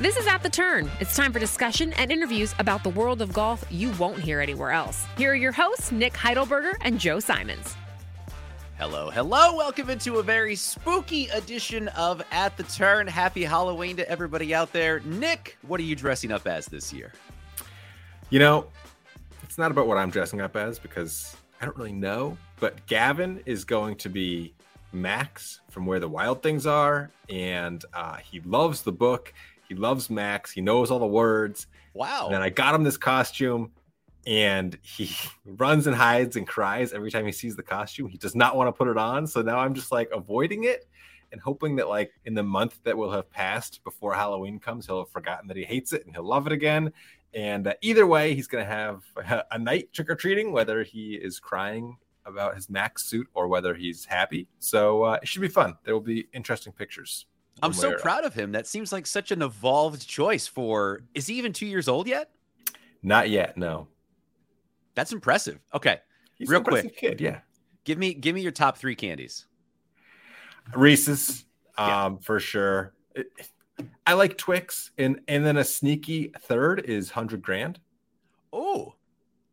This is At the Turn. It's time for discussion and interviews about the world of golf you won't hear anywhere else. Here are your hosts, Nick Heidelberger and Joe Simons. Hello, hello. Welcome into a very spooky edition of At the Turn. Happy Halloween to everybody out there. Nick, what are you dressing up as this year? You know, it's not about what I'm dressing up as because I don't really know, but Gavin is going to be Max from Where the Wild Things Are, and uh, he loves the book. He loves Max. He knows all the words. Wow. And I got him this costume, and he runs and hides and cries every time he sees the costume. He does not want to put it on. So now I'm just like avoiding it and hoping that, like, in the month that will have passed before Halloween comes, he'll have forgotten that he hates it and he'll love it again. And uh, either way, he's going to have a night trick or treating, whether he is crying about his Max suit or whether he's happy. So uh, it should be fun. There will be interesting pictures. I'm so proud of him. That seems like such an evolved choice for. Is he even two years old yet? Not yet. No. That's impressive. Okay, He's real quick, kid. Yeah. give me give me your top three candies. Reese's, um, Yeah. for sure. It- I like Twix, and and then a sneaky third is hundred grand. Oh,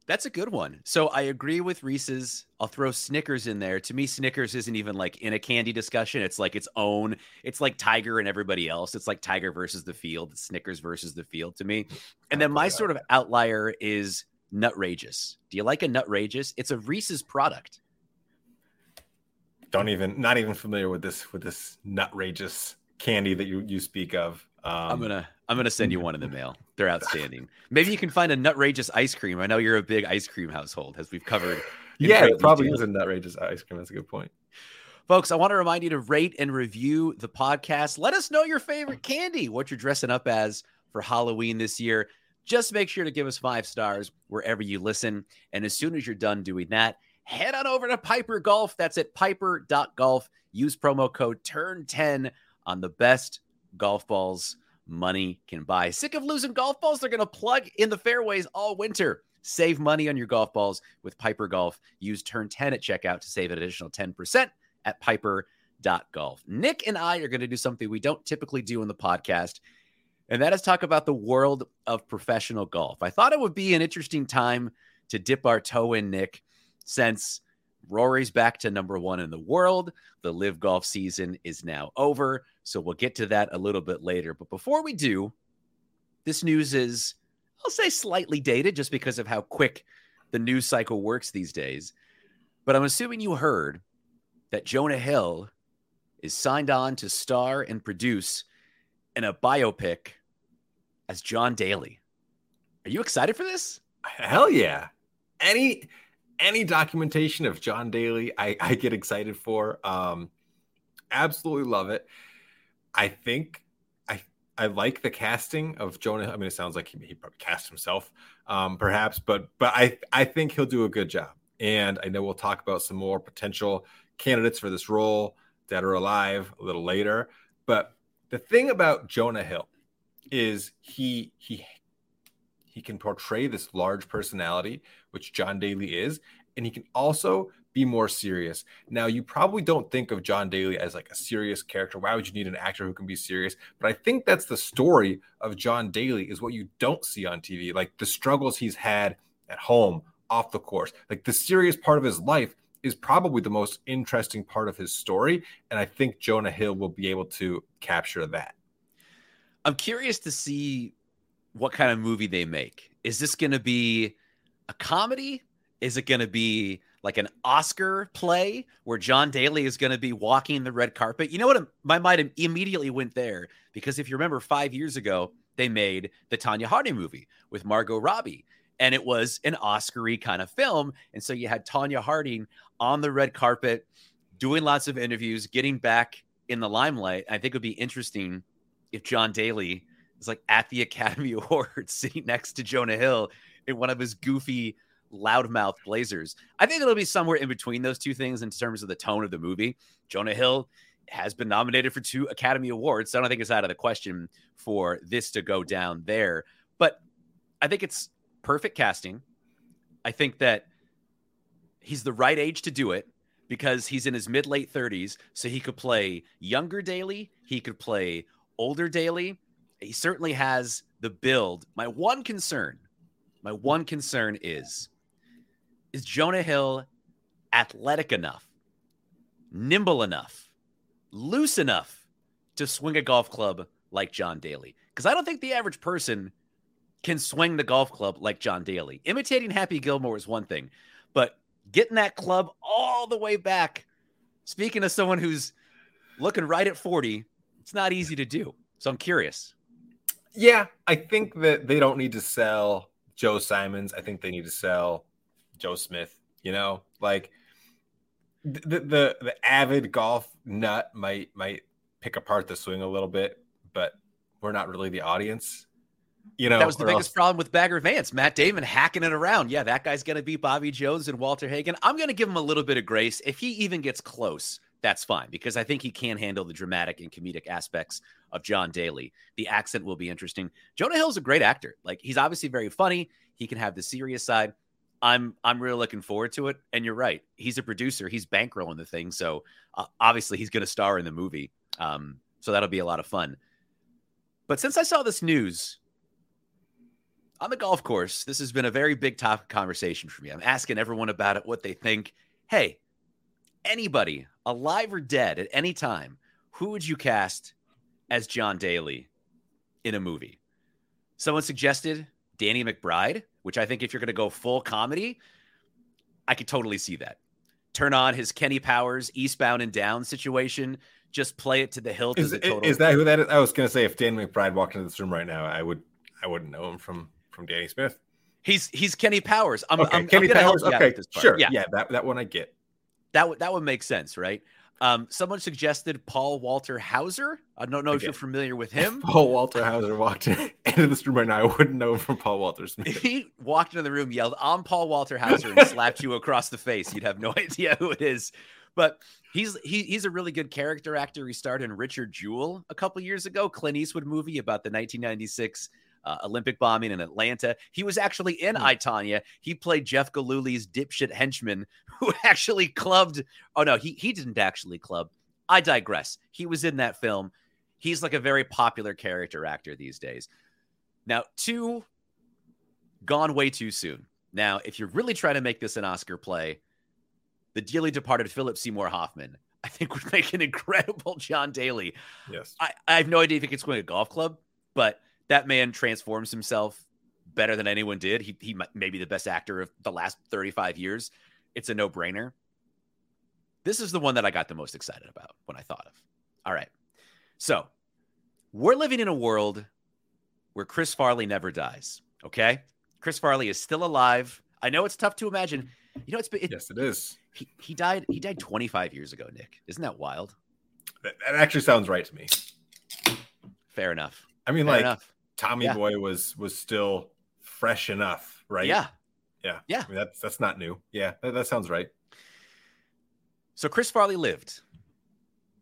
that's a good one. So I agree with Reese's. I'll throw Snickers in there. To me, Snickers isn't even like in a candy discussion. It's like its own. It's like Tiger and everybody else. It's like Tiger versus the field. It's Snickers versus the field to me. And then my sort of outlier is Nutrageous. Do you like a Nutrageous? It's a Reese's product. Don't even, not even familiar with this with this nutrageous candy that you you speak of. Um, I'm gonna I'm gonna send you one in the mail. They're outstanding. Maybe you can find a Nutrageous ice cream. I know you're a big ice cream household, as we've covered. yeah, it probably detail. is a nutrageous ice cream. That's a good point. Folks, I want to remind you to rate and review the podcast. Let us know your favorite candy, what you're dressing up as for Halloween this year. Just make sure to give us five stars wherever you listen. And as soon as you're done doing that, head on over to Piper Golf. That's at piper.golf. Use promo code TURN10 on the best golf balls money can buy. Sick of losing golf balls? They're going to plug in the fairways all winter. Save money on your golf balls with Piper Golf. Use turn 10 at checkout to save an additional 10% at piper.golf. Nick and I are going to do something we don't typically do in the podcast, and that is talk about the world of professional golf. I thought it would be an interesting time to dip our toe in, Nick, since Rory's back to number one in the world. The LIV golf season is now over. So we'll get to that a little bit later. But before we do, this news is, I'll say, slightly dated just because of how quick the news cycle works these days. But I'm assuming you heard that Jonah Hill is signed on to star and produce in a biopic as John Daly. Are you excited for this? Hell yeah! Any any documentation of John Daly, I, I get excited for. Um, absolutely love it. I think I I like the casting of Jonah. I mean, it sounds like he, he probably cast himself, um, perhaps, but but I I think he'll do a good job. And I know we'll talk about some more potential candidates for this role Dead or Alive a little later. But the thing about Jonah Hill is he he he can portray this large personality, which John Daly is, and he can also be more serious. Now, you probably don't think of John Daly as like a serious character. Why would you need an actor who can be serious? But I think that's the story of John Daly is what you don't see on TV, like the struggles he's had at home, off the course. Like the serious part of his life is probably the most interesting part of his story, and I think Jonah Hill will be able to capture that. I'm curious to see what kind of movie they make. Is this going to be a comedy? Is it going to be like an Oscar play where John Daly is going to be walking the red carpet. You know what? My mind immediately went there because if you remember, five years ago, they made the Tonya Harding movie with Margot Robbie, and it was an Oscar kind of film. And so you had Tonya Harding on the red carpet doing lots of interviews, getting back in the limelight. I think it would be interesting if John Daly is like at the Academy Awards sitting next to Jonah Hill in one of his goofy loudmouth blazers. I think it'll be somewhere in between those two things in terms of the tone of the movie. Jonah Hill has been nominated for two Academy Awards, so I don't think it's out of the question for this to go down there. But I think it's perfect casting. I think that he's the right age to do it because he's in his mid late 30s, so he could play younger Daly, he could play older Daly. He certainly has the build. My one concern, my one concern is is Jonah Hill athletic enough, nimble enough, loose enough to swing a golf club like John Daly? Because I don't think the average person can swing the golf club like John Daly. Imitating Happy Gilmore is one thing, but getting that club all the way back, speaking of someone who's looking right at 40, it's not easy to do. So I'm curious. Yeah, I think that they don't need to sell Joe Simons. I think they need to sell Joe Smith. You know, like the the the avid golf nut might might pick apart the swing a little bit, but we're not really the audience. You know, that was the biggest else... problem with Bagger Vance. Matt Damon hacking it around. Yeah, that guy's going to beat Bobby Jones and Walter Hagen. I'm going to give him a little bit of grace. If he even gets close, that's fine because I think he can handle the dramatic and comedic aspects of John Daly. The accent will be interesting. Jonah Hill's a great actor. Like he's obviously very funny. He can have the serious side. I'm I'm really looking forward to it. And you're right. He's a producer. He's bankrolling the thing, so uh, obviously he's going to star in the movie. Um, so that'll be a lot of fun. But since I saw this news on the golf course, this has been a very big topic conversation for me. I'm asking everyone about it, what they think. Hey, anybody alive or dead at any time, who would you cast as John Daly in a movie? Someone suggested Danny McBride, which I think if you're going to go full comedy, I could totally see that. Turn on his Kenny Powers Eastbound and Down situation, just play it to the hilt. Is, total- is that who that is? I was going to say if Danny McBride walked into this room right now, I would I wouldn't know him from from Danny Smith. He's he's Kenny Powers. I'm, okay, I'm Kenny I'm Powers. Okay, sure. Yeah. yeah, that that one I get. That would that would make sense, right? Um, someone suggested Paul Walter Hauser. I don't know if you're familiar with him. Paul Walter Hauser walked in, into this room right now. I wouldn't know from Paul Walter Smith. He walked into the room, yelled, "I'm Paul Walter Hauser," and slapped you across the face. You'd have no idea who it is. But he's he, he's a really good character actor. He starred in Richard Jewell a couple years ago, Clint Eastwood movie about the 1996 uh, Olympic bombing in Atlanta. He was actually in mm. I, He played Jeff Gillooly's dipshit henchman who actually clubbed. Oh, no, he, he didn't actually club. I digress. He was in that film. He's like a very popular character actor these days. Now, two gone way too soon. Now, if you're really trying to make this an Oscar play, the dearly departed Philip Seymour Hoffman, I think would make an incredible John Daly. Yes. I, I have no idea if he could swing a golf club, but that man transforms himself better than anyone did. He, he may be the best actor of the last 35 years. It's a no brainer. This is the one that I got the most excited about when I thought of. All right. So we're living in a world where Chris Farley never dies. Okay. Chris Farley is still alive. I know it's tough to imagine. You know, it's it, yes, it is. He, he died. He died 25 years ago. Nick, isn't that wild? That, that actually sounds right to me. Fair enough. I mean, Fair like enough. Tommy yeah. Boy was was still fresh enough, right? Yeah, yeah, yeah. I mean, that's that's not new. Yeah, that, that sounds right. So Chris Farley lived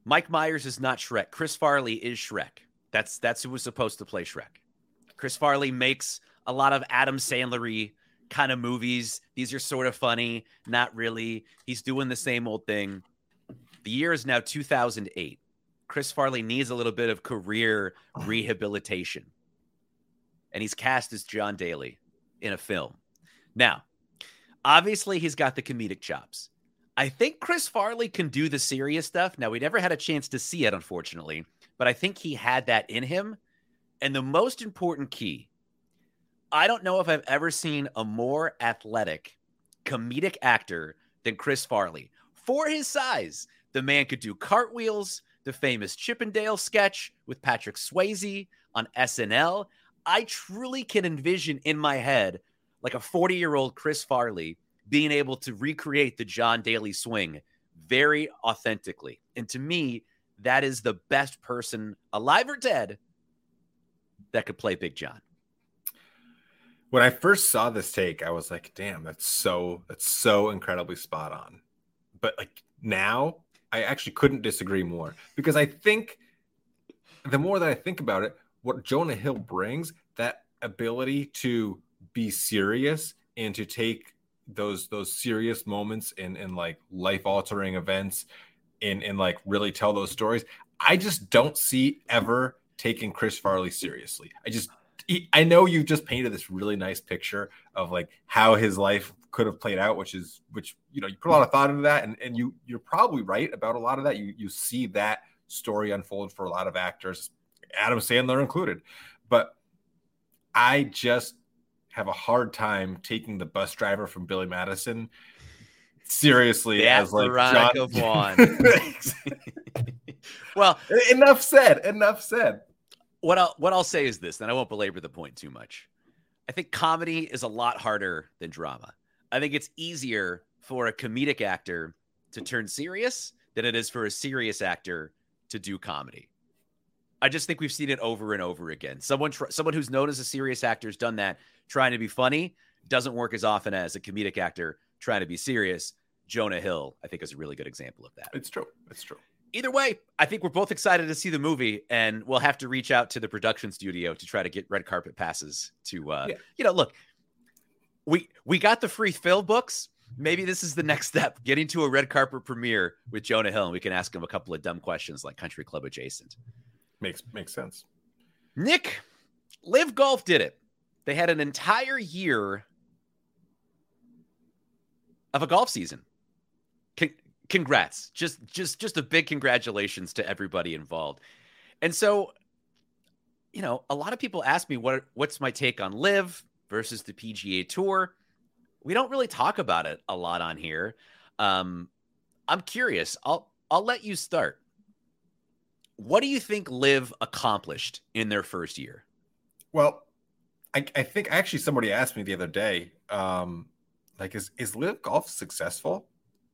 Mike Myers is not Shrek. Chris Farley is Shrek. That's that's who was supposed to play Shrek. Chris Farley makes a lot of Adam Sandlery kind of movies. These are sort of funny, not really. He's doing the same old thing. The year is now 2008. Chris Farley needs a little bit of career rehabilitation. And he's cast as John Daly in a film. Now, obviously, he's got the comedic chops. I think Chris Farley can do the serious stuff. Now, we never had a chance to see it, unfortunately, but I think he had that in him. And the most important key I don't know if I've ever seen a more athletic comedic actor than Chris Farley. For his size, the man could do cartwheels, the famous Chippendale sketch with Patrick Swayze on SNL. I truly can envision in my head like a 40 year old Chris Farley being able to recreate the John Daly swing very authentically. And to me, that is the best person, alive or dead, that could play Big John. When I first saw this take, I was like, damn, that's so that's so incredibly spot on. But like now, I actually couldn't disagree more because I think the more that I think about it, what Jonah Hill brings, that ability to be serious and to take those those serious moments in in like life altering events and and like really tell those stories. I just don't see ever taking Chris Farley seriously. I just he, I know you just painted this really nice picture of like how his life could have played out, which is which you know you put a lot of thought into that, and and you you're probably right about a lot of that. You you see that story unfold for a lot of actors, Adam Sandler included, but I just have a hard time taking the bus driver from Billy Madison seriously the as like John... Vaughn. well, enough said. Enough said. What I'll what I'll say is this, and I won't belabor the point too much. I think comedy is a lot harder than drama. I think it's easier for a comedic actor to turn serious than it is for a serious actor to do comedy. I just think we've seen it over and over again. Someone tr- someone who's known as a serious actor has done that trying to be funny doesn't work as often as a comedic actor trying to be serious. Jonah Hill, I think, is a really good example of that. It's true. It's true. Either way, I think we're both excited to see the movie, and we'll have to reach out to the production studio to try to get red carpet passes to, uh, yeah. you know, look, we we got the free Phil books. Maybe this is the next step, getting to a red carpet premiere with Jonah Hill, and we can ask him a couple of dumb questions like Country Club adjacent. Makes makes sense. Nick, LIV Golf did it. They had an entire year of a golf season. Con- congrats. Just just just a big congratulations to everybody involved. And so you know, a lot of people ask me what what's my take on LIV versus the PGA Tour. We don't really talk about it a lot on here. Um, I'm curious. I'll I'll let you start. What do you think LIV accomplished in their first year? Well, I, I think actually somebody asked me the other day, um, like, is is LIV golf successful?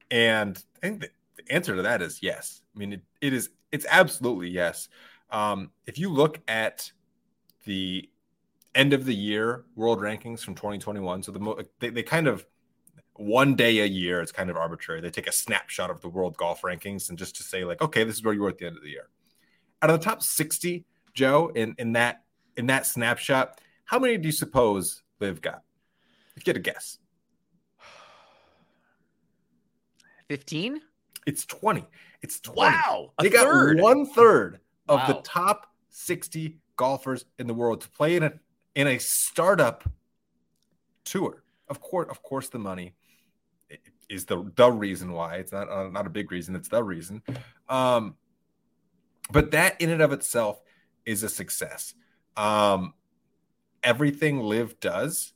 And I think the, the answer to that is yes. I mean, it, it is. It's absolutely yes. Um, if you look at the end of the year world rankings from 2021, so the mo- they, they kind of one day a year. It's kind of arbitrary. They take a snapshot of the world golf rankings and just to say like, okay, this is where you were at the end of the year. Out of the top 60, Joe, in in that in that snapshot, how many do you suppose LIV got? Get a guess. 15? It's 20. It's 20. Wow. They got third. one third of Wow. the top 60 golfers in the world to play in a in a startup tour. Of course, of course, the money is the the reason why. It's not uh, not a big reason. It's the reason. Um, but that in and of itself is a success. Um, everything LIV does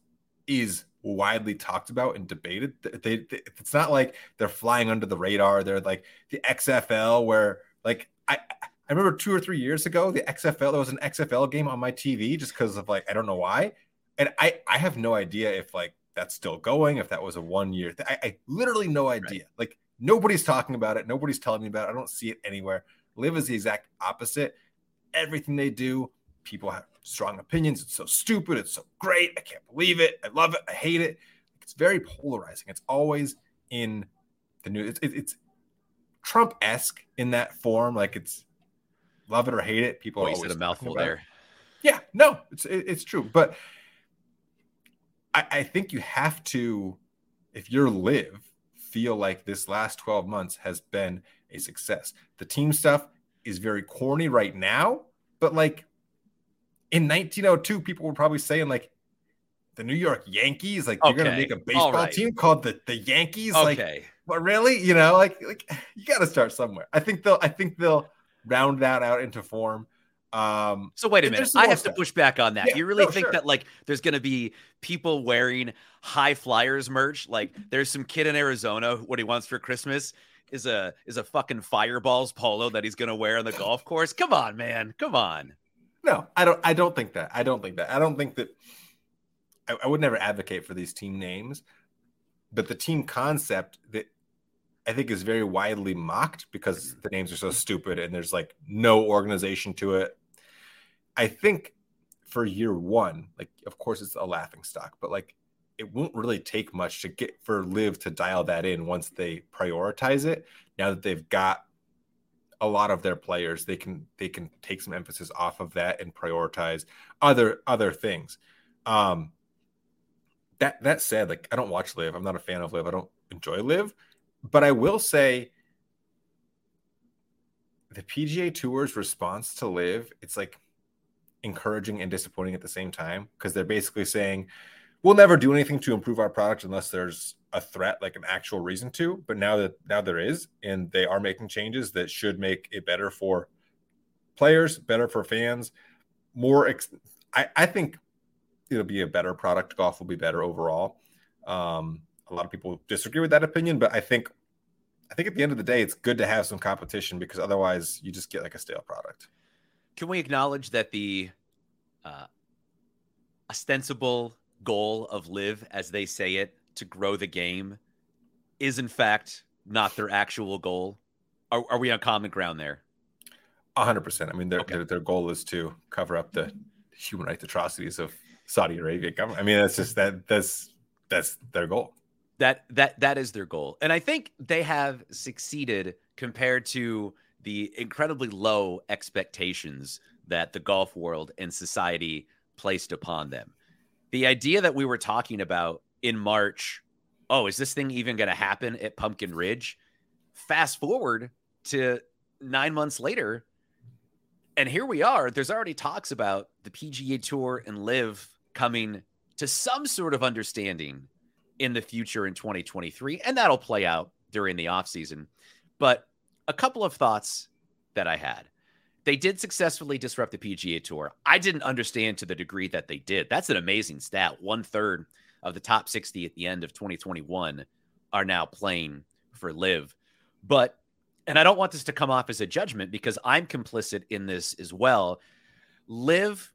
is widely talked about and debated. They, they, it's not like they're flying under the radar. They're like the XFL, where like I I remember two or three years ago the XFL there was an XFL game on my TV just because of like I don't know why, and I I have no idea if like that's still going if that was a one year. Th- I, I literally no idea. Right. Like nobody's talking about it. Nobody's telling me about it. I don't see it anywhere. LIV is the exact opposite. Everything they do, people have strong opinions. It's so stupid. It's so great. I can't believe it. I love it. I hate it. It's very polarizing. It's always in the news. It's, it's Trump esque in that form. Like it's love it or hate it. People Boy, are you always said a mouthful there. it. Yeah, no, it's it, it's true, but I, I think you have to, if you're LIV, feel like this last 12 months has been a success. The team stuff is very corny right now, but like in 1902, people were probably saying like the New York Yankees, like you're gonna make a baseball right. team called the the Yankees. Like, Okay. but really, you know, like like you got to start somewhere. I think they'll I think they'll round that out into form. Um, So wait a minute. I have to push back on that. Yeah, you really no, think sure. that like there's gonna be people wearing HyFlyers merch? Like there's some kid in Arizona what he wants for Christmas is a is a fucking fireballs polo that he's gonna wear on the golf course. Come on, man. Come on. No, I don't. I don't think that. I don't think that. I don't think that. I, I would never advocate for these team names, but the team concept that I think is very widely mocked because mm-hmm. the names are so stupid and there's like no organization to it. I think for year one, like of course it's a laughing stock, but like it won't really take much to get for LIV to dial that in once they prioritize it. Now that they've got a lot of their players they can they can take some emphasis off of that and prioritize other other things. Um that that said like i don't watch LIV i'm not a fan of LIV i don't enjoy LIV but i will say the pga tour's response to LIV it's like encouraging and disappointing at the same time because they're basically saying we'll never do anything to improve our product unless there's a threat like an actual reason to but now that now there is and they are making changes that should make it better for players better for fans more ex- I, I think it'll be a better product golf will be better overall. Um, a lot of people disagree with that opinion but i think i think at the end of the day it's good to have some competition because otherwise you just get like a stale product. Can we acknowledge that the uh, ostensible goal of LIV, as they say it, to grow the game, is in fact not their actual goal? Are, are we on common ground there? 100% i mean their, Okay. their, their goal is to cover up the human rights atrocities of saudi arabia government i mean that's just that that's that's their goal That that that is their goal, and I think they have succeeded compared to the incredibly low expectations that the golf world and society placed upon them. The idea that we were talking about in March, oh, is this thing even going to happen at Pumpkin Ridge? Fast forward to nine months later, and here we are. There's already talks about the PGA Tour and LIV coming to some sort of understanding in the future in 2023, and that'll play out during the offseason. But a couple of thoughts that I had. They did successfully disrupt the PGA Tour. I didn't understand to the degree that they did. That's an amazing stat. One third of the top 60 at the end of 2021 are now playing for LIV. But, and I don't want this to come off as a judgment because I'm complicit in this as well. LIV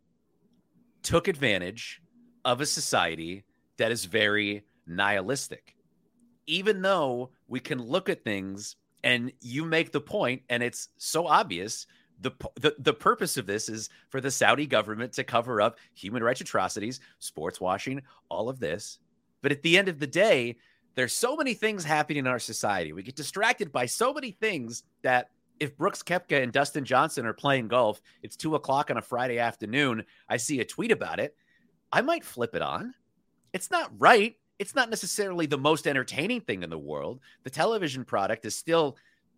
took advantage of a society that is very nihilistic. Even though we can look at things and you make the point, and it's so obvious. The, the, the purpose of this is for the Saudi government to cover up human rights atrocities, sports washing, all of this. But at the end of the day, there's so many things happening in our society. We get distracted by so many things that if Brooks Koepka and Dustin Johnson are playing golf, it's two o'clock on a Friday afternoon. I see a tweet about it. I might flip it on. It's not right. It's not necessarily the most entertaining thing in the world. The television product is still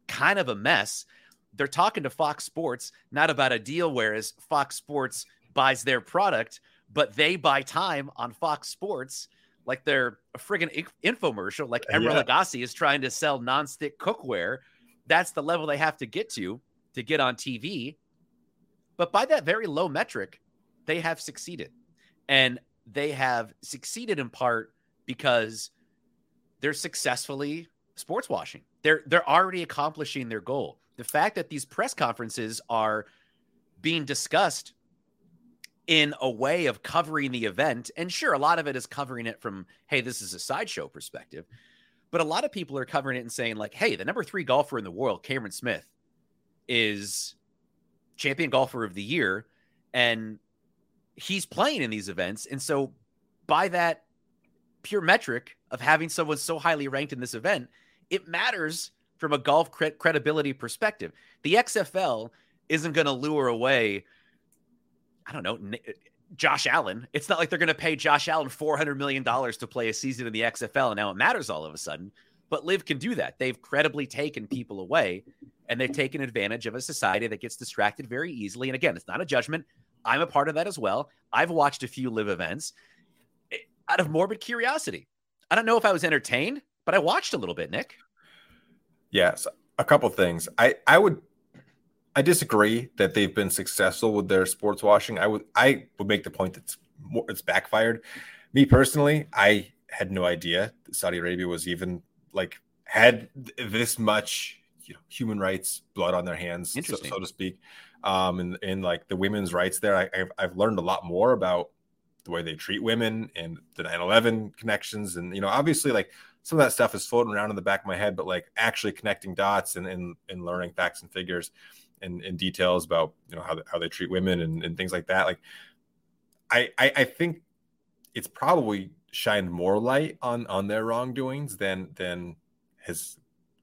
kind of a mess. They're talking to Fox Sports, not about a deal, whereas Fox Sports buys their product, but they buy time on Fox Sports like they're a friggin' infomercial, like Emeril Yeah. Lagasse is trying to sell nonstick cookware. That's the level they have to get to to get on TV. But by that very low metric, they have succeeded. And they have succeeded in part because they're successfully sports washing. They're they're already accomplishing their goal. The fact that these press conferences are being discussed in a way of covering the event, and sure, a lot of it is covering it from, hey, this is a sideshow perspective. But a lot of people are covering it and saying, like, hey, the number three golfer in the world, Cameron Smith, is champion golfer of the year. And he's playing in these events. And so, by that pure metric of having someone so highly ranked in this event, it matters from a golf credibility perspective. The XFL isn't going to lure away, I don't know, Josh Allen. It's not like they're going to pay Josh Allen $400 million to play a season in the XFL. And now it matters all of a sudden. But LIV can do that. They've credibly taken people away and they've taken advantage of a society that gets distracted very easily. And again, it's not a judgment. I'm a part of that as well. I've watched a few LIV events out of morbid curiosity. I don't know if I was entertained, but I watched a little bit, Nick. Yes, a couple things. I I would I disagree that they've been successful with their sports washing. I would I would make the point that it's more, it's backfired. Me personally, I had no idea Saudi Arabia was even like had this much you know, human rights blood on their hands, so, so, to speak. Um, and, and like the women's rights there, I, have I've learned a lot more about the way they treat women and the 9/11 connections, and you know, obviously, like some of that stuff is floating around in the back of my head, but like actually connecting dots and and, and learning facts and figures and, and details about you know how they, how they treat women and, and things like that. Like, I, I I think it's probably shined more light on on their wrongdoings than than has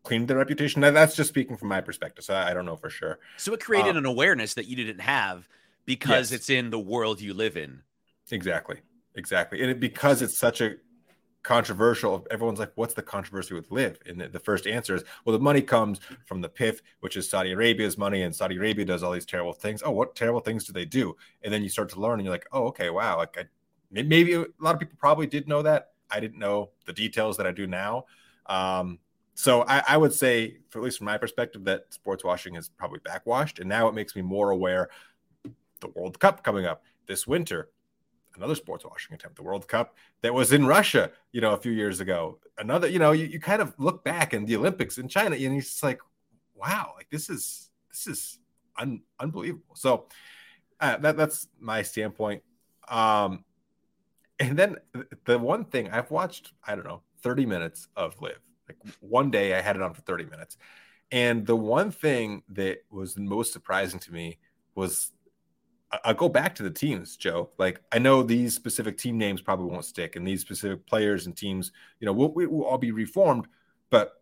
cleaned their reputation. Now, that's just speaking from my perspective, so I, I don't know for sure. So it created um, an awareness that you didn't have because yes. it's in the world you live in. Exactly, exactly, and it, because it's such a controversial. Everyone's like, "What's the controversy with LIV?" And the, the, first answer is, "Well, the money comes from the PIF, which is Saudi Arabia's money, and Saudi Arabia does all these terrible things. Oh, what terrible things do they do?" And then you start to learn, and you're like, "Oh, okay, wow." Like, I, maybe a lot of people probably did know that. I didn't know the details that I do now. Um, so I, I, would say, for at least from my perspective, that sports washing is probably backwashed, and now it makes me more aware. The World Cup coming up this winter, another sports washing attempt, the World Cup that was in Russia, you know, a few years ago. Another, you know, you, you kind of look back in the Olympics in China, and it's like, wow, like this is this is un, unbelievable. So uh, that that's my standpoint. Um, and then the one thing I've watched, I don't know, 30 minutes of LIV. Like one day I had it on for 30 minutes. And the one thing that was most surprising to me was I'll go back to the teams, Joe. Like I know these specific team names probably won't stick, and these specific players and teams, you know, will will all be reformed. But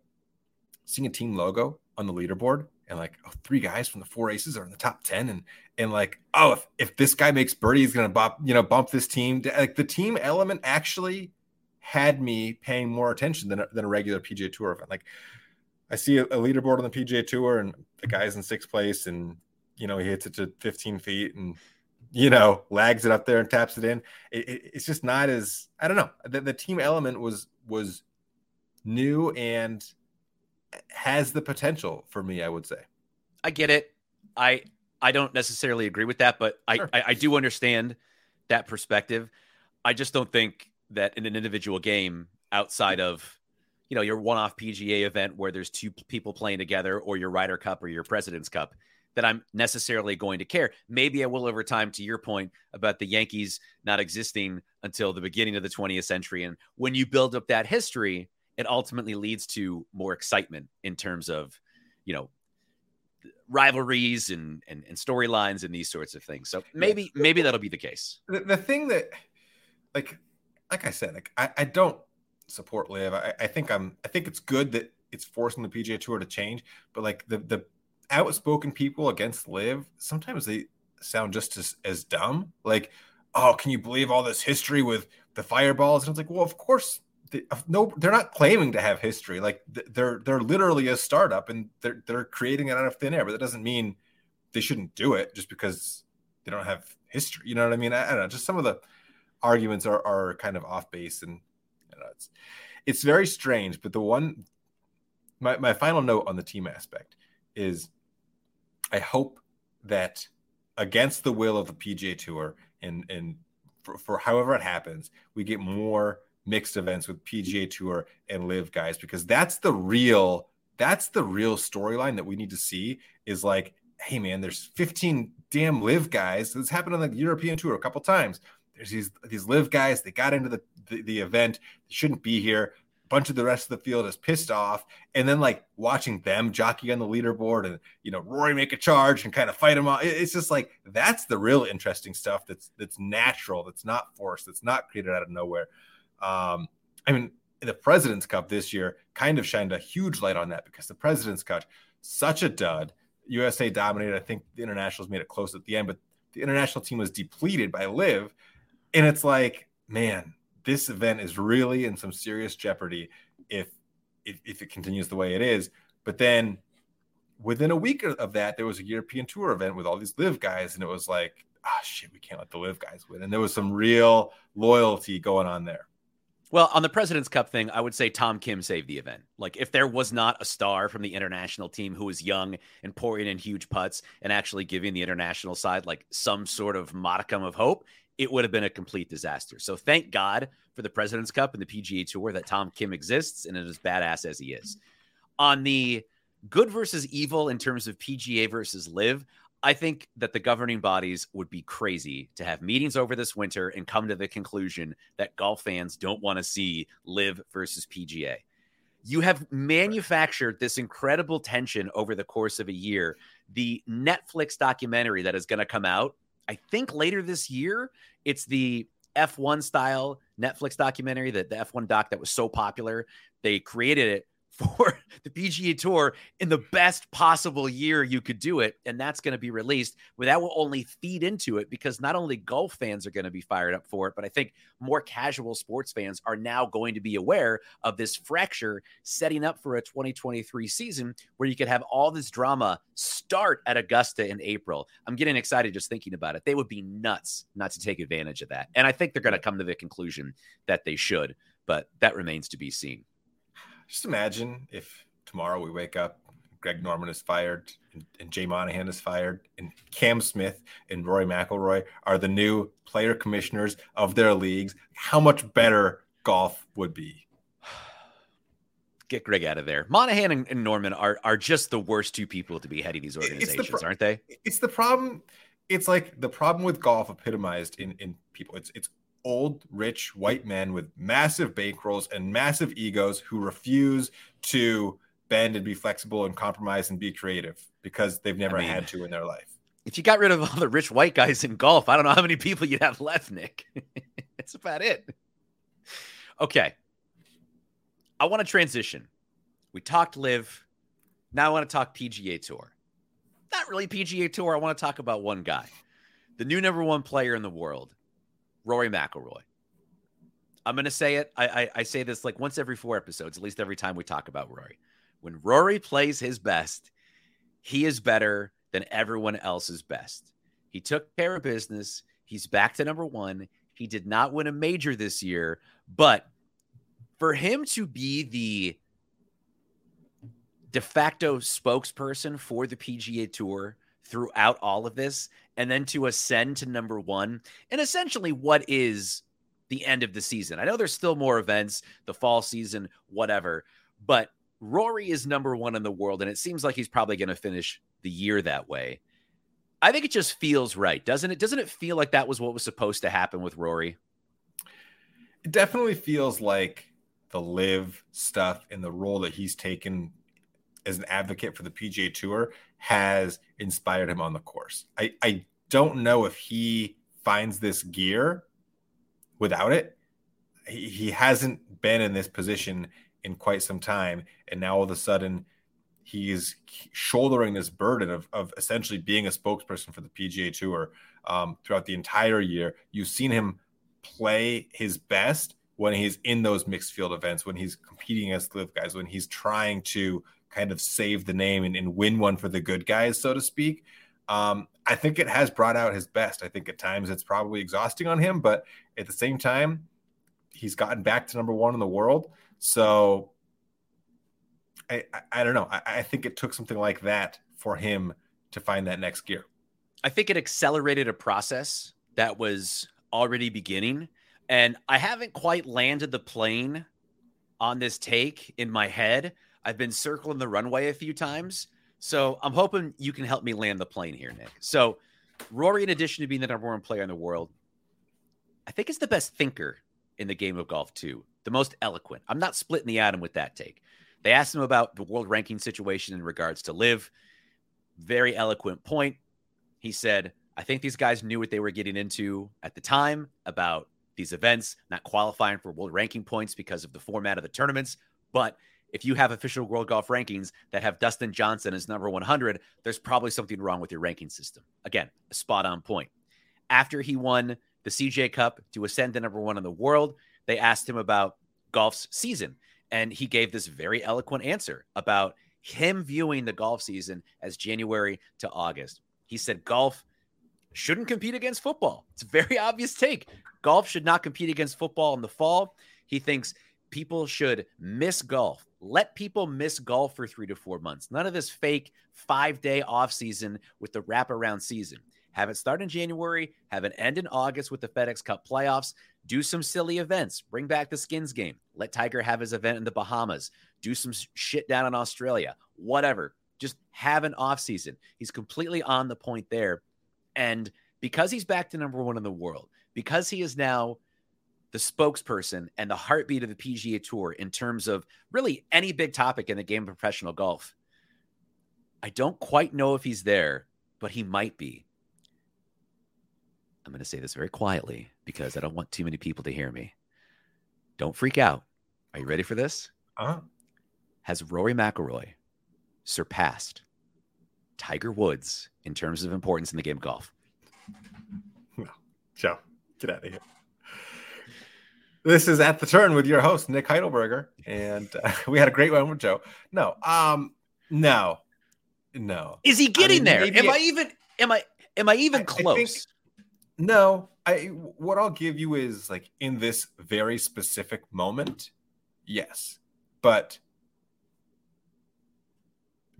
seeing a team logo on the leaderboard and like oh, three guys from the four aces are in the top ten, and and like oh, if, if this guy makes birdie, he's gonna you know, bump this team. Like the team element actually had me paying more attention than a, than a regular PGA Tour event. Like I see a, a leaderboard on the PGA Tour, and the guy's in sixth place, and you know, he hits it to 15 feet and, you know, lags it up there and taps it in. It, it, it's just not as, I don't know. The, the team element was, was new and has the potential for me, I would say. I get it. I, I don't necessarily agree with that, but I, sure. I, I do understand that perspective. I just don't think that in an individual game outside of you know your one-off PGA event where there's two people playing together or your Ryder Cup or your President's Cup that I'm necessarily going to care. Maybe I will over time, to your point about the Yankees not existing until the beginning of the 20th century. And when you build up that history, it ultimately leads to more excitement in terms of, you know, rivalries and and, and storylines and these sorts of things. So maybe maybe that'll be the case. The, the thing that, like, like I said, like I, I don't support LIV. I, I think I'm I think it's good that it's forcing the PGA Tour to change, but like the the outspoken people against LIV sometimes they sound just as, as dumb. Like oh can you believe all this history with the fireballs? And it's like well of course they, no they're not claiming to have history. Like they're they're literally a startup and they're they're creating it out of thin air but that doesn't mean they shouldn't do it just because they don't have history. You know what i mean? I, I don't know. Just some of the arguments are, are kind of off base and you know, it's it's very strange. But the one my, my final note on the team aspect is I hope that against the will of the PGA Tour and and for, for, however it happens, we get more mixed events with PGA Tour and LIV guys because that's the real that's the real storyline that we need to see is like, hey man, there's 15 damn LIV guys. This happened on the European Tour a couple times. There's these these LIV guys. They got into the, the, the event. They shouldn't be here bunch of the rest of the field is pissed off. And then like watching them jockey on the leaderboard and you know Rory make a charge and kind of fight him off. It's just like that's the real interesting stuff. That's that's natural. That's not forced. That's not created out of nowhere. Um, I mean, the President's Cup this year kind of shined a huge light on that because the President's Cup, such a dud. USA dominated. I think the internationals made it close at the end, but the international team was depleted by LIV. And it's like, man, this event is really in some serious jeopardy if if, if it continues the way it is. But then within a week of that, there was a European tour event with all these LIV guys, and it was like, ah, oh, shit, we can't let the LIV guys win. And there was some real loyalty going on there. Well, on the President's Cup thing, I would say Tom Kim saved the event. Like, if there was not a star from the international team who was young and pouring in huge putts and actually giving the international side like some sort of modicum of hope, it would have been a complete disaster. So, thank God for the President's Cup and the PGA Tour that Tom Kim exists and is as badass as he is. On the good versus evil in terms of PGA versus LIV, I think that the governing bodies would be crazy to have meetings over this winter and come to the conclusion that golf fans don't want to see LIV versus PGA. You have manufactured this incredible tension over the course of a year. The Netflix documentary that is going to come out, I think later this year, it's the F1 style Netflix documentary that the F1 doc that was so popular. They created it for the PGA Tour in the best possible year you could do it. And that's going to be released. Where that will only feed into it because not only golf fans are going to be fired up for it, but I think more casual sports fans are now going to be aware of this fracture setting up for a 2023 season where you could have all this drama start at Augusta in April. I'm getting excited just thinking about it. They would be nuts not to take advantage of that. And I think they're going to come to the conclusion that they should, but that remains to be seen. Just imagine if tomorrow we wake up, Greg Norman is fired, and, and Jay Monahan is fired, and Cam Smith and Rory McIlroy are the new player commissioners of their leagues. How much better golf would be. Get Greg out of there. Monahan and, and Norman are are just the worst two people to be heading these organizations, the pro- aren't they? It's the problem. It's like the problem with golf epitomized in in people. It's it's old, rich white men with massive bankrolls and massive egos who refuse to bend and be flexible and compromise and be creative because they've never I mean, had to in their life. If you got rid of all the rich white guys in golf, I don't know how many people you'd have left, Nick. That's about it. Okay. I want to transition. We talked LIV. Now I want to talk PGA Tour. Not really PGA Tour. I want to talk about one guy, the new number one player in the world, Rory McIlroy. I'm going to say it. I, I, I say this like once every four episodes, at least every time we talk about Rory. When Rory plays his best, he is better than everyone else's best. He took care of business. He's back to number one. He did not win a major this year, but for him to be the de facto spokesperson for the PGA Tour throughout all of this and then to ascend to number one and essentially what is the end of the season. I know there's still more events, the fall season, whatever, but Rory is number one in the world, and it seems like he's probably going to finish the year that way. I think it just feels right, doesn't it? Doesn't it feel like that was what was supposed to happen with Rory? It definitely feels like the LIV stuff and the role that he's taken as an advocate for the PGA Tour has inspired him on the course. I, I don't know if he finds this gear without it. He, he hasn't been in this position in quite some time. And now all of a sudden, he's shouldering this burden of, of essentially being a spokesperson for the PGA Tour um, throughout the entire year. You've seen him play his best when he's in those mixed field events, when he's competing against LIV guys, when he's trying to kind of save the name and, and win one for the good guys, so to speak. Um, I think it has brought out his best. I think at times it's probably exhausting on him, but at the same time, he's gotten back to number one in the world. So I, I, I don't know. I, I think it took something like that for him to find that next gear. I think it accelerated a process that was already beginning. And I haven't quite landed the plane on this take in my head. I've been circling the runway a few times. So I'm hoping you can help me land the plane here, Nick. So Rory, in addition to being the number one player in the world, I think is the best thinker in the game of golf, too. The most eloquent. I'm not splitting the atom with that take. They asked him about the world ranking situation in regards to LIV. Very eloquent point. He said, I think these guys knew what they were getting into at the time about these events, not qualifying for world ranking points because of the format of the tournaments. But if you have official world golf rankings that have Dustin Johnson as number 100, there's probably something wrong with your ranking system. Again, spot on point. After he won the CJ Cup to ascend to number one in the world, they asked him about golf's season. And he gave this very eloquent answer about him viewing the golf season as January to August. He said golf shouldn't compete against football. It's a very obvious take. Golf should not compete against football in the fall. He thinks people should miss golf. Let people miss golf for three to four months. None of this fake five day off season with the wraparound season. Have it start in January, have it end in August with the FedEx Cup playoffs. Do some silly events. Bring back the skins game. Let Tiger have his event in the Bahamas. Do some shit down in Australia. Whatever. Just have an off season. He's completely on the point there. And because he's back to number one in the world, because he is now the spokesperson and the heartbeat of the PGA Tour in terms of really any big topic in the game of professional golf, I don't quite know if he's there, but he might be. I'm going to say this very quietly because I don't want too many people to hear me. Don't freak out. Are you ready for this? Uh-huh. Has Rory McIlroy surpassed Tiger Woods in terms of importance in the game of golf? No, Joe, get out of here. This is at the turn with your host Nick Heidelberger, and uh, we had a great one with Joe. No, um, no, no. Is he getting I mean, there? Am maybe- I even? Am I? Am I even I- I think- close? No, I what I'll give you is like in this very specific moment, yes. But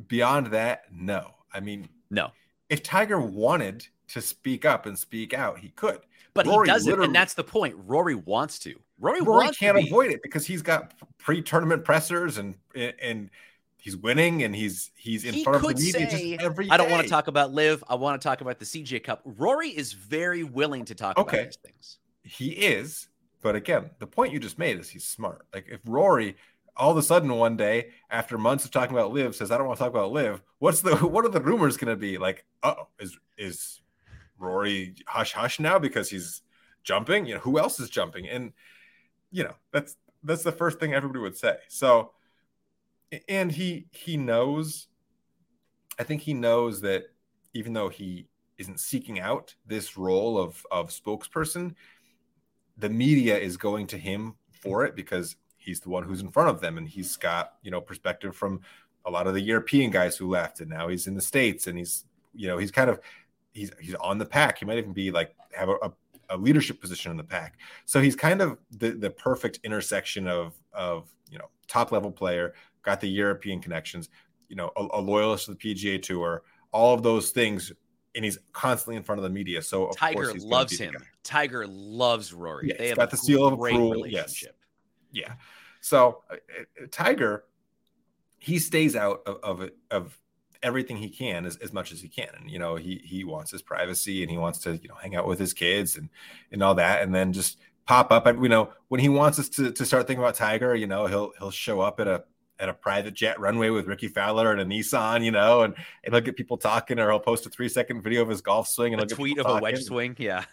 beyond that, no. I mean, no, if Tiger wanted to speak up and speak out, he could. but Rory he doesn't, and that's the point. Rory wants to. Rory, Rory wants can't avoid it because he's got pre-tournament pressers and and he's winning and he's he's in He front of the media say, just every I don't want to talk about LIV. I want to talk about the CJ Cup. Rory is very willing to talk Okay. about these things. He is, but again, the point you just made is he's smart. Like if Rory all of a sudden one day after months of talking about LIV says I don't want to talk about LIV, what's the what are the rumors going to be? Like, oh, is is Rory hush hush now because he's jumping? You know, who else is jumping? And you know, that's that's the first thing everybody would say. So and he he knows I think he knows that even though he isn't seeking out this role of of spokesperson, the media is going to him for it because he's the one who's in front of them and he's got you know perspective from a lot of the European guys who left and now he's in the states and he's you know he's kind of he's he's on the PAC. He might even be like have a, a, a leadership position in the PAC. So he's kind of the the perfect intersection of of you know top level player, got the European connections, you know a, a loyalist to the PGA Tour, all of those things, and he's constantly in front of the media. So of Tiger loves him. Tiger loves Rory. Yeah, they have got a the seal of great approval, yes. relationship. Yeah. So uh, uh, Tiger, he stays out of, of it of everything he can as, as much as he can. And you know, he he wants his privacy and he wants to, you know, hang out with his kids and and all that. And then just pop up and you know, when he wants us to, to start thinking about Tiger, you know, he'll he'll show up at a at a private jet runway with Rickie Fowler and a Nissan, you know, and, and he'll get people talking, or he'll post a three second video of his golf swing and A tweet of people a wedge swing. Yeah.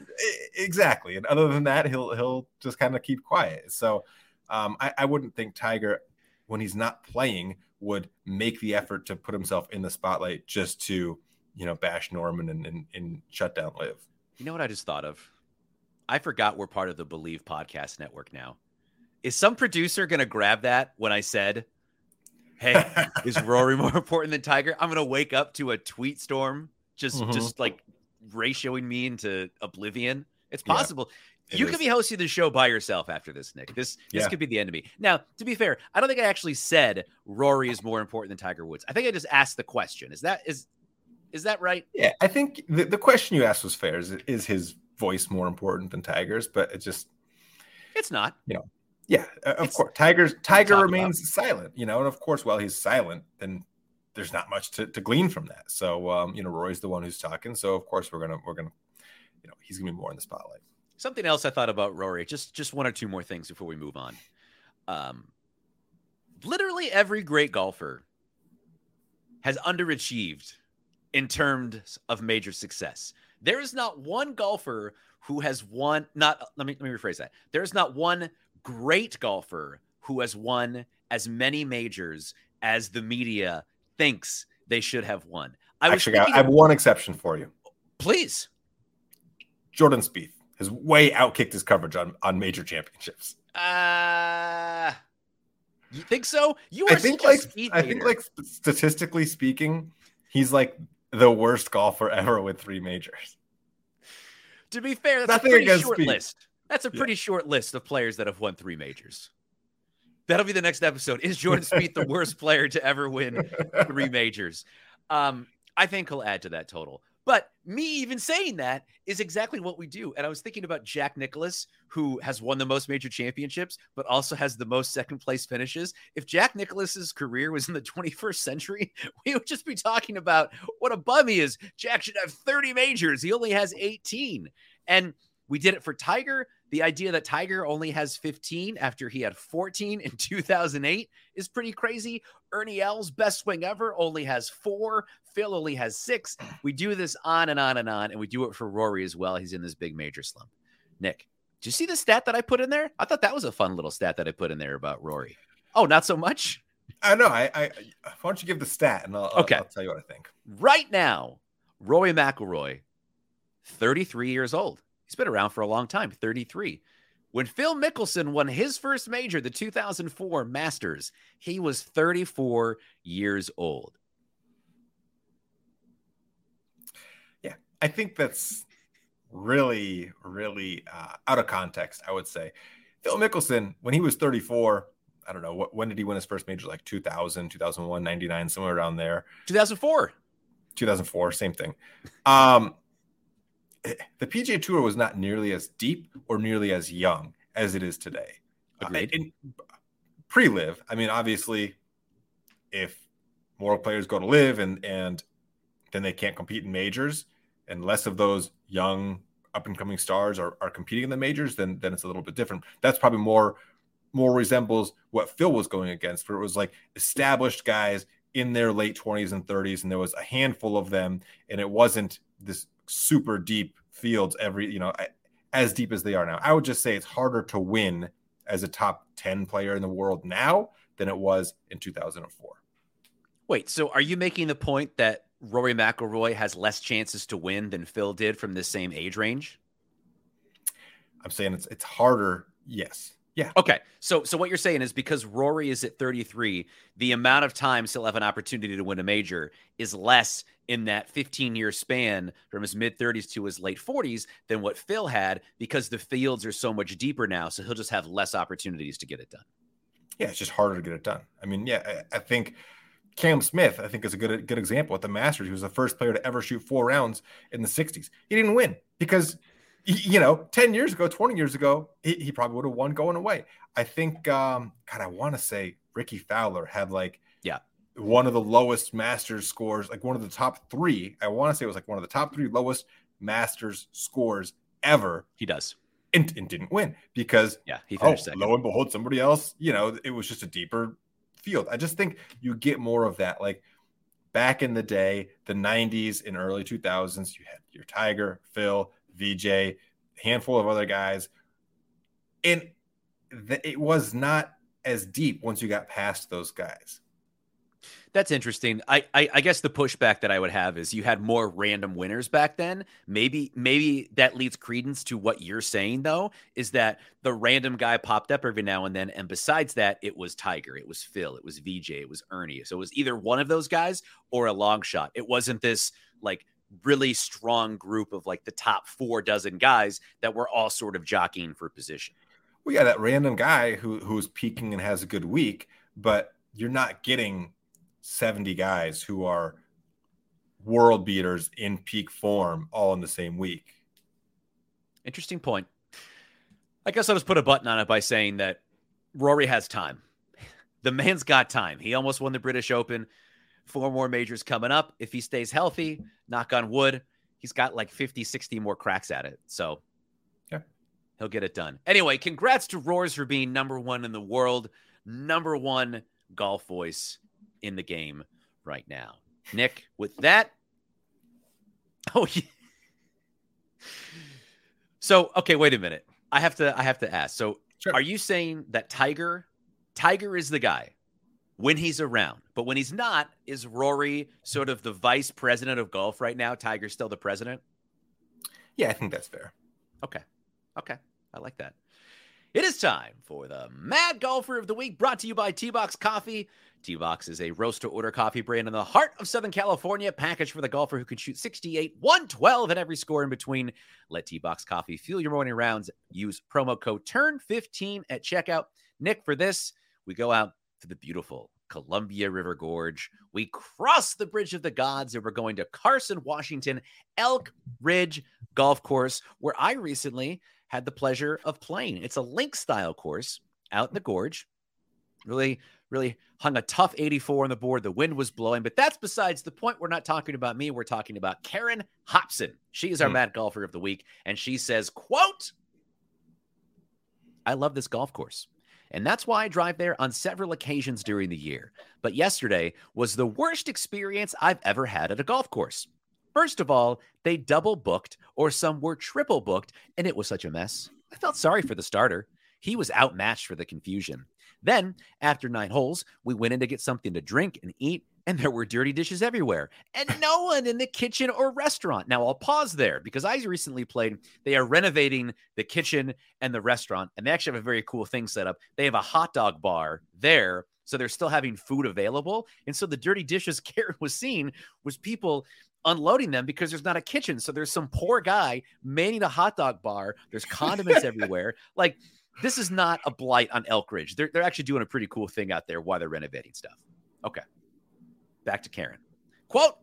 Exactly and other than that he'll he'll just kind of keep quiet so um I, I wouldn't think tiger when he's not playing would make the effort to put himself in the spotlight just to you know bash norman and and, and shut down LIV You know what I just thought of? I forgot we're part of the Believe Podcast Network now. Is some producer going to grab that when I said, "Hey, is Rory more important than Tiger?" I'm going to wake up to a tweet storm just Mhm. just like ratioing me into oblivion. It's Yeah, possible. it you is. could be hosting the show by yourself after this, Nick. This this Yeah. could be the end of me. Now, to be fair, I don't think I actually said Rory is more important than Tiger Woods. I think I just asked the question. Is that is is that right? yeah i think the, the question you asked was fair is, is his voice more important than tiger's but it just It's not. You know, yeah of It's- course tiger's tiger remains silent you know and of course while he's silent then there's not much to, to glean from that so um you know roy's the one who's talking so of course we're gonna we're gonna you know he's gonna be more in the spotlight Something else I thought about Rory, just just one or two more things before we move on. Um, literally every great golfer has underachieved in terms of major success. There is not one golfer who has won. Not let me let me rephrase that. There is not one great golfer who has won as many majors as the media thinks they should have won. I actually I have one exception for you. Please, Jordan Spieth has way outkicked his coverage on on major championships. Uh you think so? You are I think like I think like statistically speaking, he's like the worst golfer ever with three majors. To be fair, that's Nothing a pretty short Spieth. list. That's a pretty yeah. short list of players that have won three majors. That'll be the next episode. Is Jordan Spieth the worst player to ever win three majors? Um, I think he'll add to that total. But me even saying that is exactly what we do. And I was thinking about Jack Nicklaus, who has won the most major championships, but also has the most second place finishes. If Jack Nicklaus's career was in the 21st century, we would just be talking about what a bum he is. Jack should have 30 majors. He only has 18. And we did it for Tiger. The idea that Tiger only has 15 after he had 14 in 2008 is pretty crazy. Ernie Els best swing ever only has four. Phil only has six. We do this on and on and on, and we do it for Rory as well. He's in this big major slump. Nick, did you see the stat that I put in there? I thought that was a fun little stat that I put in there about Rory. Oh, not so much. I know. I, I why don't you give the stat and I'll, okay. I'll, I'll tell you what I think. Right now, Rory McIlroy, 33 years old. He's been around for a long time, 33. When Phil Mickelson won his first major, the 2004 Masters, he was 34 years old. Yeah, I think that's really, really uh, out of context, I would say. Phil Mickelson, when he was 34, I don't know, what, when did he win his first major? Like 2000, 2001, 99, somewhere around there. 2004. 2004, same thing. Um, the PGA Tour was not nearly as deep or nearly as young as it is today. Agreed. Uh, Pre LIV, I mean, obviously, if more players go to LIV and and then they can't compete in majors, and less of those young up and coming stars are, are competing in the majors, then then it's a little bit different. That's probably more more resembles what Phil was going against, where it was like established guys in their late 20s and 30s, and there was a handful of them, and it wasn't this super deep fields every, you know, as deep as they are now. I would just say it's harder to win as a top 10 player in the world now than it was in 2004. Wait, so are you making the point that Rory McIlroy has less chances to win than Phil did from the same age range? I'm saying it's it's harder. Yes. Yeah. Okay. So so what you're saying is because Rory is at 33, the amount of times he'll have an opportunity to win a major is less in that 15 year span from his mid 30s to his late 40s than what Phil had because the fields are so much deeper now. So he'll just have less opportunities to get it done. Yeah, it's just harder to get it done. I mean, yeah, I, I think Cam Smith, I think, is a good good example at the Masters. He was the first player to ever shoot four rounds in the 60s. He didn't win because you know, 10 years ago, 20 years ago, he, he probably would have won going away. I think, um, God, I want to say Rickie Fowler had like, yeah, one of the lowest Masters scores, like one of the top three. I want to say it was like one of the top three lowest Masters scores ever. He does. And, and didn't win because, yeah, he finished oh, second. Lo and behold, somebody else, you know, it was just a deeper field. I just think you get more of that. Like back in the day, the 90s and early 2000s, you had your Tiger, Phil, Vijay, handful of other guys, and it was not as deep once you got past those guys. That's interesting. I, I, I guess the pushback that I would have is you had more random winners back then. Maybe maybe that leads credence to what you're saying though, is that the random guy popped up every now and then, and besides that, it was Tiger, it was Phil, it was Vijay, it was Ernie. So it was either one of those guys or a long shot. It wasn't this like really strong group of like the top four dozen guys that were all sort of jockeying for position. Well, yeah, that random guy who who's peaking and has a good week, but you're not getting 70 guys who are world beaters in peak form all in the same week. Interesting point. I guess I'll just put a button on it by saying that Rory has time. The man's got time. He almost won the British Open. Four more majors coming up. If he stays healthy, knock on wood, he's got like 50, 60 more cracks at it. So yeah. he'll get it done. Anyway, congrats to Roars for being number one in the world, number one golf voice in the game right now. Nick, with that, oh, yeah. So, okay, wait a minute. I have to I have to ask. So, Sure. are you saying that Tiger Tiger is the guy when he's around, but when he's not, is Rory sort of the vice president of golf right now? Tiger's still the president? Yeah, I think that's fair. Okay. Okay. I like that. It is time for the Mad Golfer of the Week, brought to you by T Box Coffee. T Box is a roast to order coffee brand in the heart of Southern California, packaged for the golfer who can shoot 68, 112, and every score in between. Let T Box Coffee fuel your morning rounds. Use promo code TURN15 at checkout. Nick, for this, we go out to the beautiful Columbia River Gorge. We cross the Bridge of the Gods and we're going to Carson, Washington, Elk Ridge Golf Course, where I recently had the pleasure of playing. It's a link style course out in the gorge. Really, really hung a tough 84 on the board. The wind was blowing, but that's besides the point. We're not talking about me. We're talking about Karen Hobson. She is our Hmm. mad golfer of the week. And she says, quote, I love this golf course. And that's why I drive there on several occasions during the year. But yesterday was the worst experience I've ever had at a golf course. First of all, they double booked, or some were triple booked, and it was such a mess. I felt sorry for the starter. He was outmatched for the confusion. Then, after nine holes, we went in to get something to drink and eat, and there were dirty dishes everywhere, and no one in the kitchen or restaurant. Now, I'll pause there because I recently played. They are renovating the kitchen and the restaurant, and they actually have a very cool thing set up. They have a hot dog bar there. So they're still having food available. And so the dirty dishes Karen was seeing was people unloading them because there's not a kitchen. So there's some poor guy manning a hot dog bar. There's condiments everywhere. Like this is not a blight on Elk Ridge. They're, they're actually doing a pretty cool thing out there while they're renovating stuff. Okay. Back to Karen. Quote,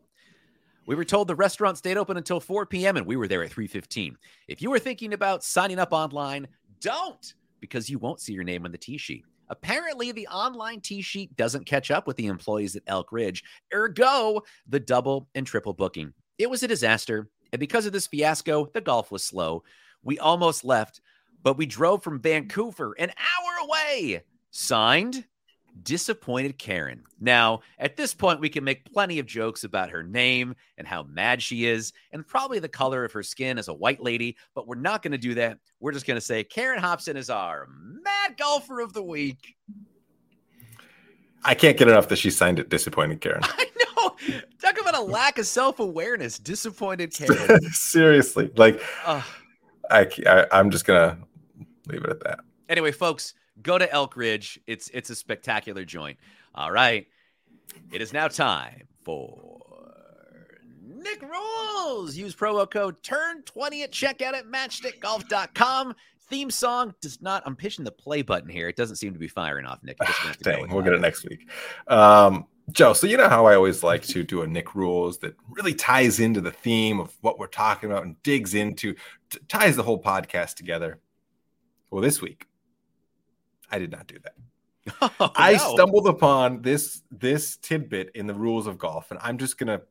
we were told the restaurant stayed open until 4 p.m. and we were there at 3:15. If you were thinking about signing up online, don't because you won't see your name on the tee sheet. Apparently, the online tee sheet doesn't catch up with the employees at Elk Ridge, ergo, the double and triple booking. It was a disaster. And because of this fiasco, the golf was slow. We almost left, but we drove from Vancouver an hour away. Signed, Disappointed Karen. Now, at this point, we can make plenty of jokes about her name and how mad she is, and probably the color of her skin as a white lady, but we're not going to do that. We're just going to say Karen Hobson is our mad golfer of the week. I can't get enough that she signed it. Disappointed, Karen. I know. Talk about a lack of self awareness. Disappointed Karen. Seriously, like Ugh. I, I, I'm just gonna leave it at that. Anyway, folks, go to Elk Ridge. It's it's a spectacular joint. All right. It is now time for Nick Rules. Use promo code TURN20 at checkout at matchstickgolf.com. Theme song does not. I'm pitching the play button here. It doesn't seem to be firing off, Nick. Just gonna have to go Dang, we'll get it next week. Um, Joe, so you know how I always like to do a Nick rules that really ties into the theme of what we're talking about and digs into, t- ties the whole podcast together. Well, this week, I did not do that. Oh, I no. stumbled upon this this tidbit in the rules of golf, and I'm just gonna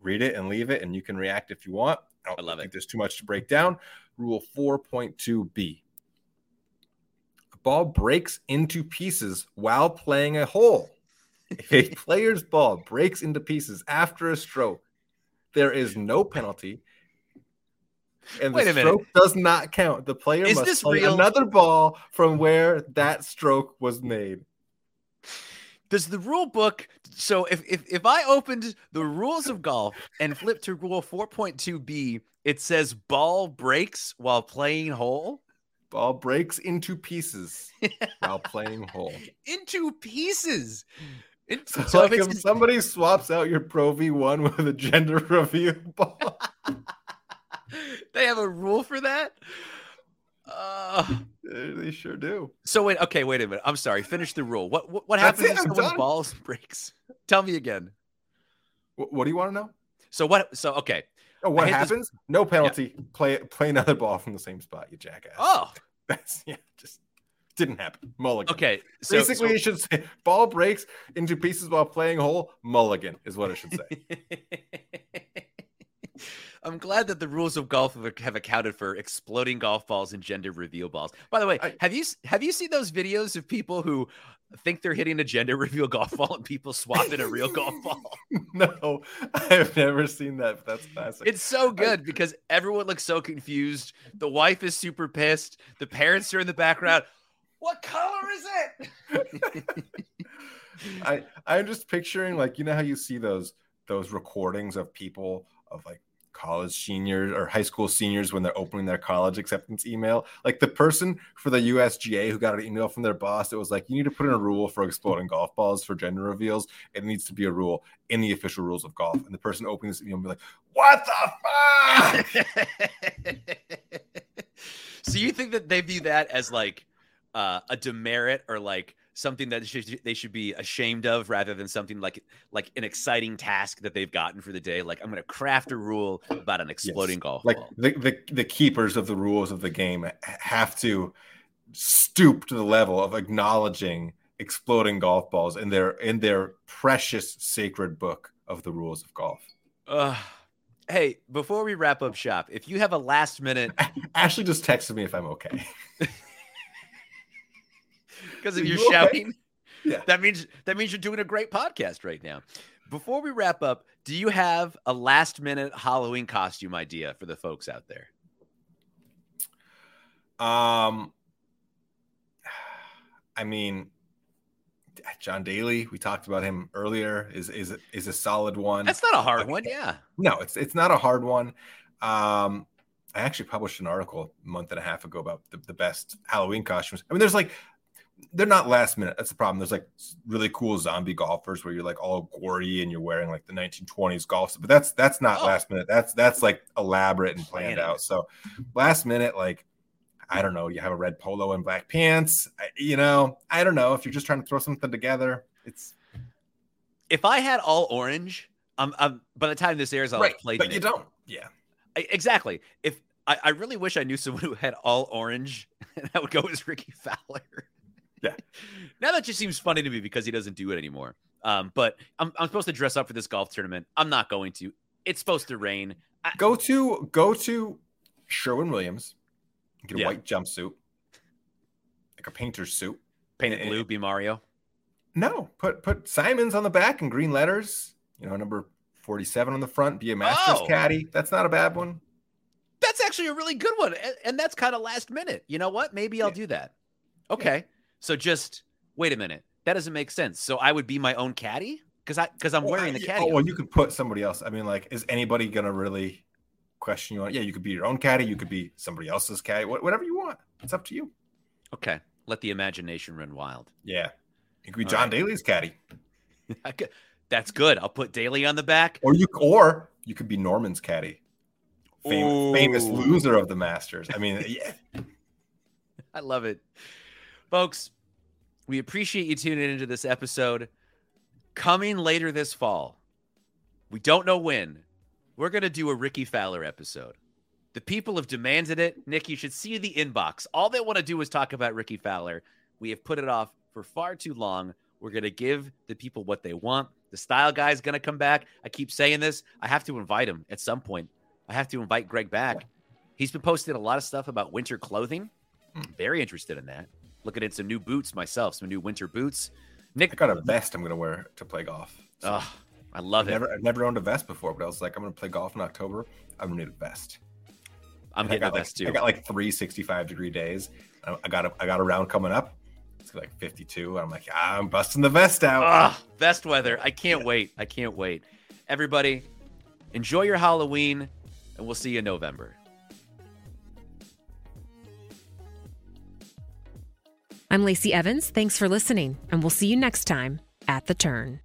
read it and leave it, and you can react if you want. I don't I love think it. there's too much to break down. Rule 4.2b. A ball breaks into pieces while playing a hole. If a player's ball breaks into pieces after a stroke, there is no penalty. And Wait the a minute. does not count. The player Is must this play real? another ball from where that stroke was made. Does the rule book so if, if if I opened the rules of golf and flipped to rule 4.2b, it says ball breaks while playing hole Ball breaks into pieces while playing hole. into pieces. It- So, so like if if somebody swaps out your Pro V1 with a gender review ball, they have a rule for that. Uh, they sure do. so wait, okay, wait a minute. I'm sorry. Finish the rule. What what, what happens it, if I'm someone's done. balls breaks? Tell me again. What, what do you want to know? So what? So okay. Oh, what hate this- happens? No penalty. Play play another ball from the same spot, you jackass. Oh, that's yeah, just didn't happen. Mulligan. okay. So, Basically, so- it should say ball breaks into pieces while playing hole. Mulligan is what I should say. I'm glad that the rules of golf have, have accounted for exploding golf balls and gender reveal balls. By the way, I- have you have you seen those videos of people who think they're hitting a gender reveal golf ball and people swapping a real golf ball. no, I've never seen that. But that's classic. It's so good because everyone looks so confused. The wife is super pissed. The parents are in the background. What color is it? I I'm just picturing like you know how you see those those recordings of people of like college seniors or high school seniors when they're opening their college acceptance email. Like the person for the USGA who got an email from their boss, it was like, you need to put in a rule for exploding golf balls for gender reveals. It needs to be a rule in the official rules of golf. And the person opening this email will be like, what the fuck? so you think that they view that as like uh, a demerit or like something that should, they should be ashamed of rather than something like like an exciting task that they've gotten for the day like i'm going to craft a rule about an exploding yes. golf like ball. The, the the keepers of the rules of the game have to stoop to the level of acknowledging exploding golf balls in their in their precious sacred book of the rules of golf uh, hey before we wrap up shop if you have a last minute ashley just texted me if i'm okay because of your shouting. Yeah. That means that means you're doing a great podcast right now. Before we wrap up, do you have a last minute Halloween costume idea for the folks out there? Um I mean John Daly, we talked about him earlier, is is is a solid one. That's not a hard one, yeah. No, it's it's not a hard one. Um I actually published an article a month and a half ago about the, the best Halloween costumes. I mean, there's like they're not last minute. That's the problem. There's like really cool zombie golfers where you're like all gory and you're wearing like the 1920s golf, but that's that's not oh. last minute. That's that's like elaborate and planned out. So last minute, like I don't know, you have a red polo and black pants. I, you know, I don't know if you're just trying to throw something together. It's if I had all orange, I'm, I'm by the time this airs, I'll right, have played. But you it. don't. Yeah, I, exactly. If I, I really wish I knew someone who had all orange, and that would go as Rickie Fowler. Yeah. Now that just seems funny to me because he doesn't do it anymore. Um, but I'm, I'm supposed to dress up for this golf tournament. I'm not going to. It's supposed to rain. I- go to go to Sherwin Williams. Get a yeah. white jumpsuit, like a painter's suit. Paint it blue. Be Mario. No, put put Simons on the back in green letters. You know, number 47 on the front. Be a Masters oh. caddy. That's not a bad one. That's actually a really good one, and, and that's kind of last minute. You know what? Maybe I'll yeah. do that. Okay. Yeah. So just wait a minute. That doesn't make sense. So I would be my own caddy because I because I'm well, wearing the caddy. Oh, well, you could put somebody else. I mean, like, is anybody gonna really question you on? Yeah, you could be your own caddy. You could be somebody else's caddy. Whatever you want. It's up to you. Okay. Let the imagination run wild. Yeah. You could be All John right. Daly's caddy. That's good. I'll put Daly on the back. Or you or you could be Norman's caddy. Fam- famous loser of the Masters. I mean, yeah. I love it. Folks, we appreciate you tuning into this episode. Coming later this fall, we don't know when, we're going to do a Rickie Fowler episode. The people have demanded it. Nick, you should see the inbox. All they want to do is talk about Rickie Fowler. We have put it off for far too long. We're going to give the people what they want. The style guy is going to come back. I keep saying this. I have to invite him at some point. I have to invite Greg back. He's been posting a lot of stuff about winter clothing. Hmm. Very interested in that looking at some new boots myself, some new winter boots. Nick, I got a vest I'm going to wear to play golf. So oh, I love I've it. Never, I've never owned a vest before, but I was like, I'm going to play golf in October. I'm to need a vest. I'm and getting a vest like, too. I got like three 65 degree days. I got a, I got a round coming up. It's like 52. I'm like, ah, I'm busting the vest out. Ah, vest weather. I can't wait. I can't wait. Everybody, enjoy your Halloween, and we'll see you in November. I'm Lacey Evans. Thanks for listening, and we'll see you next time at The Turn.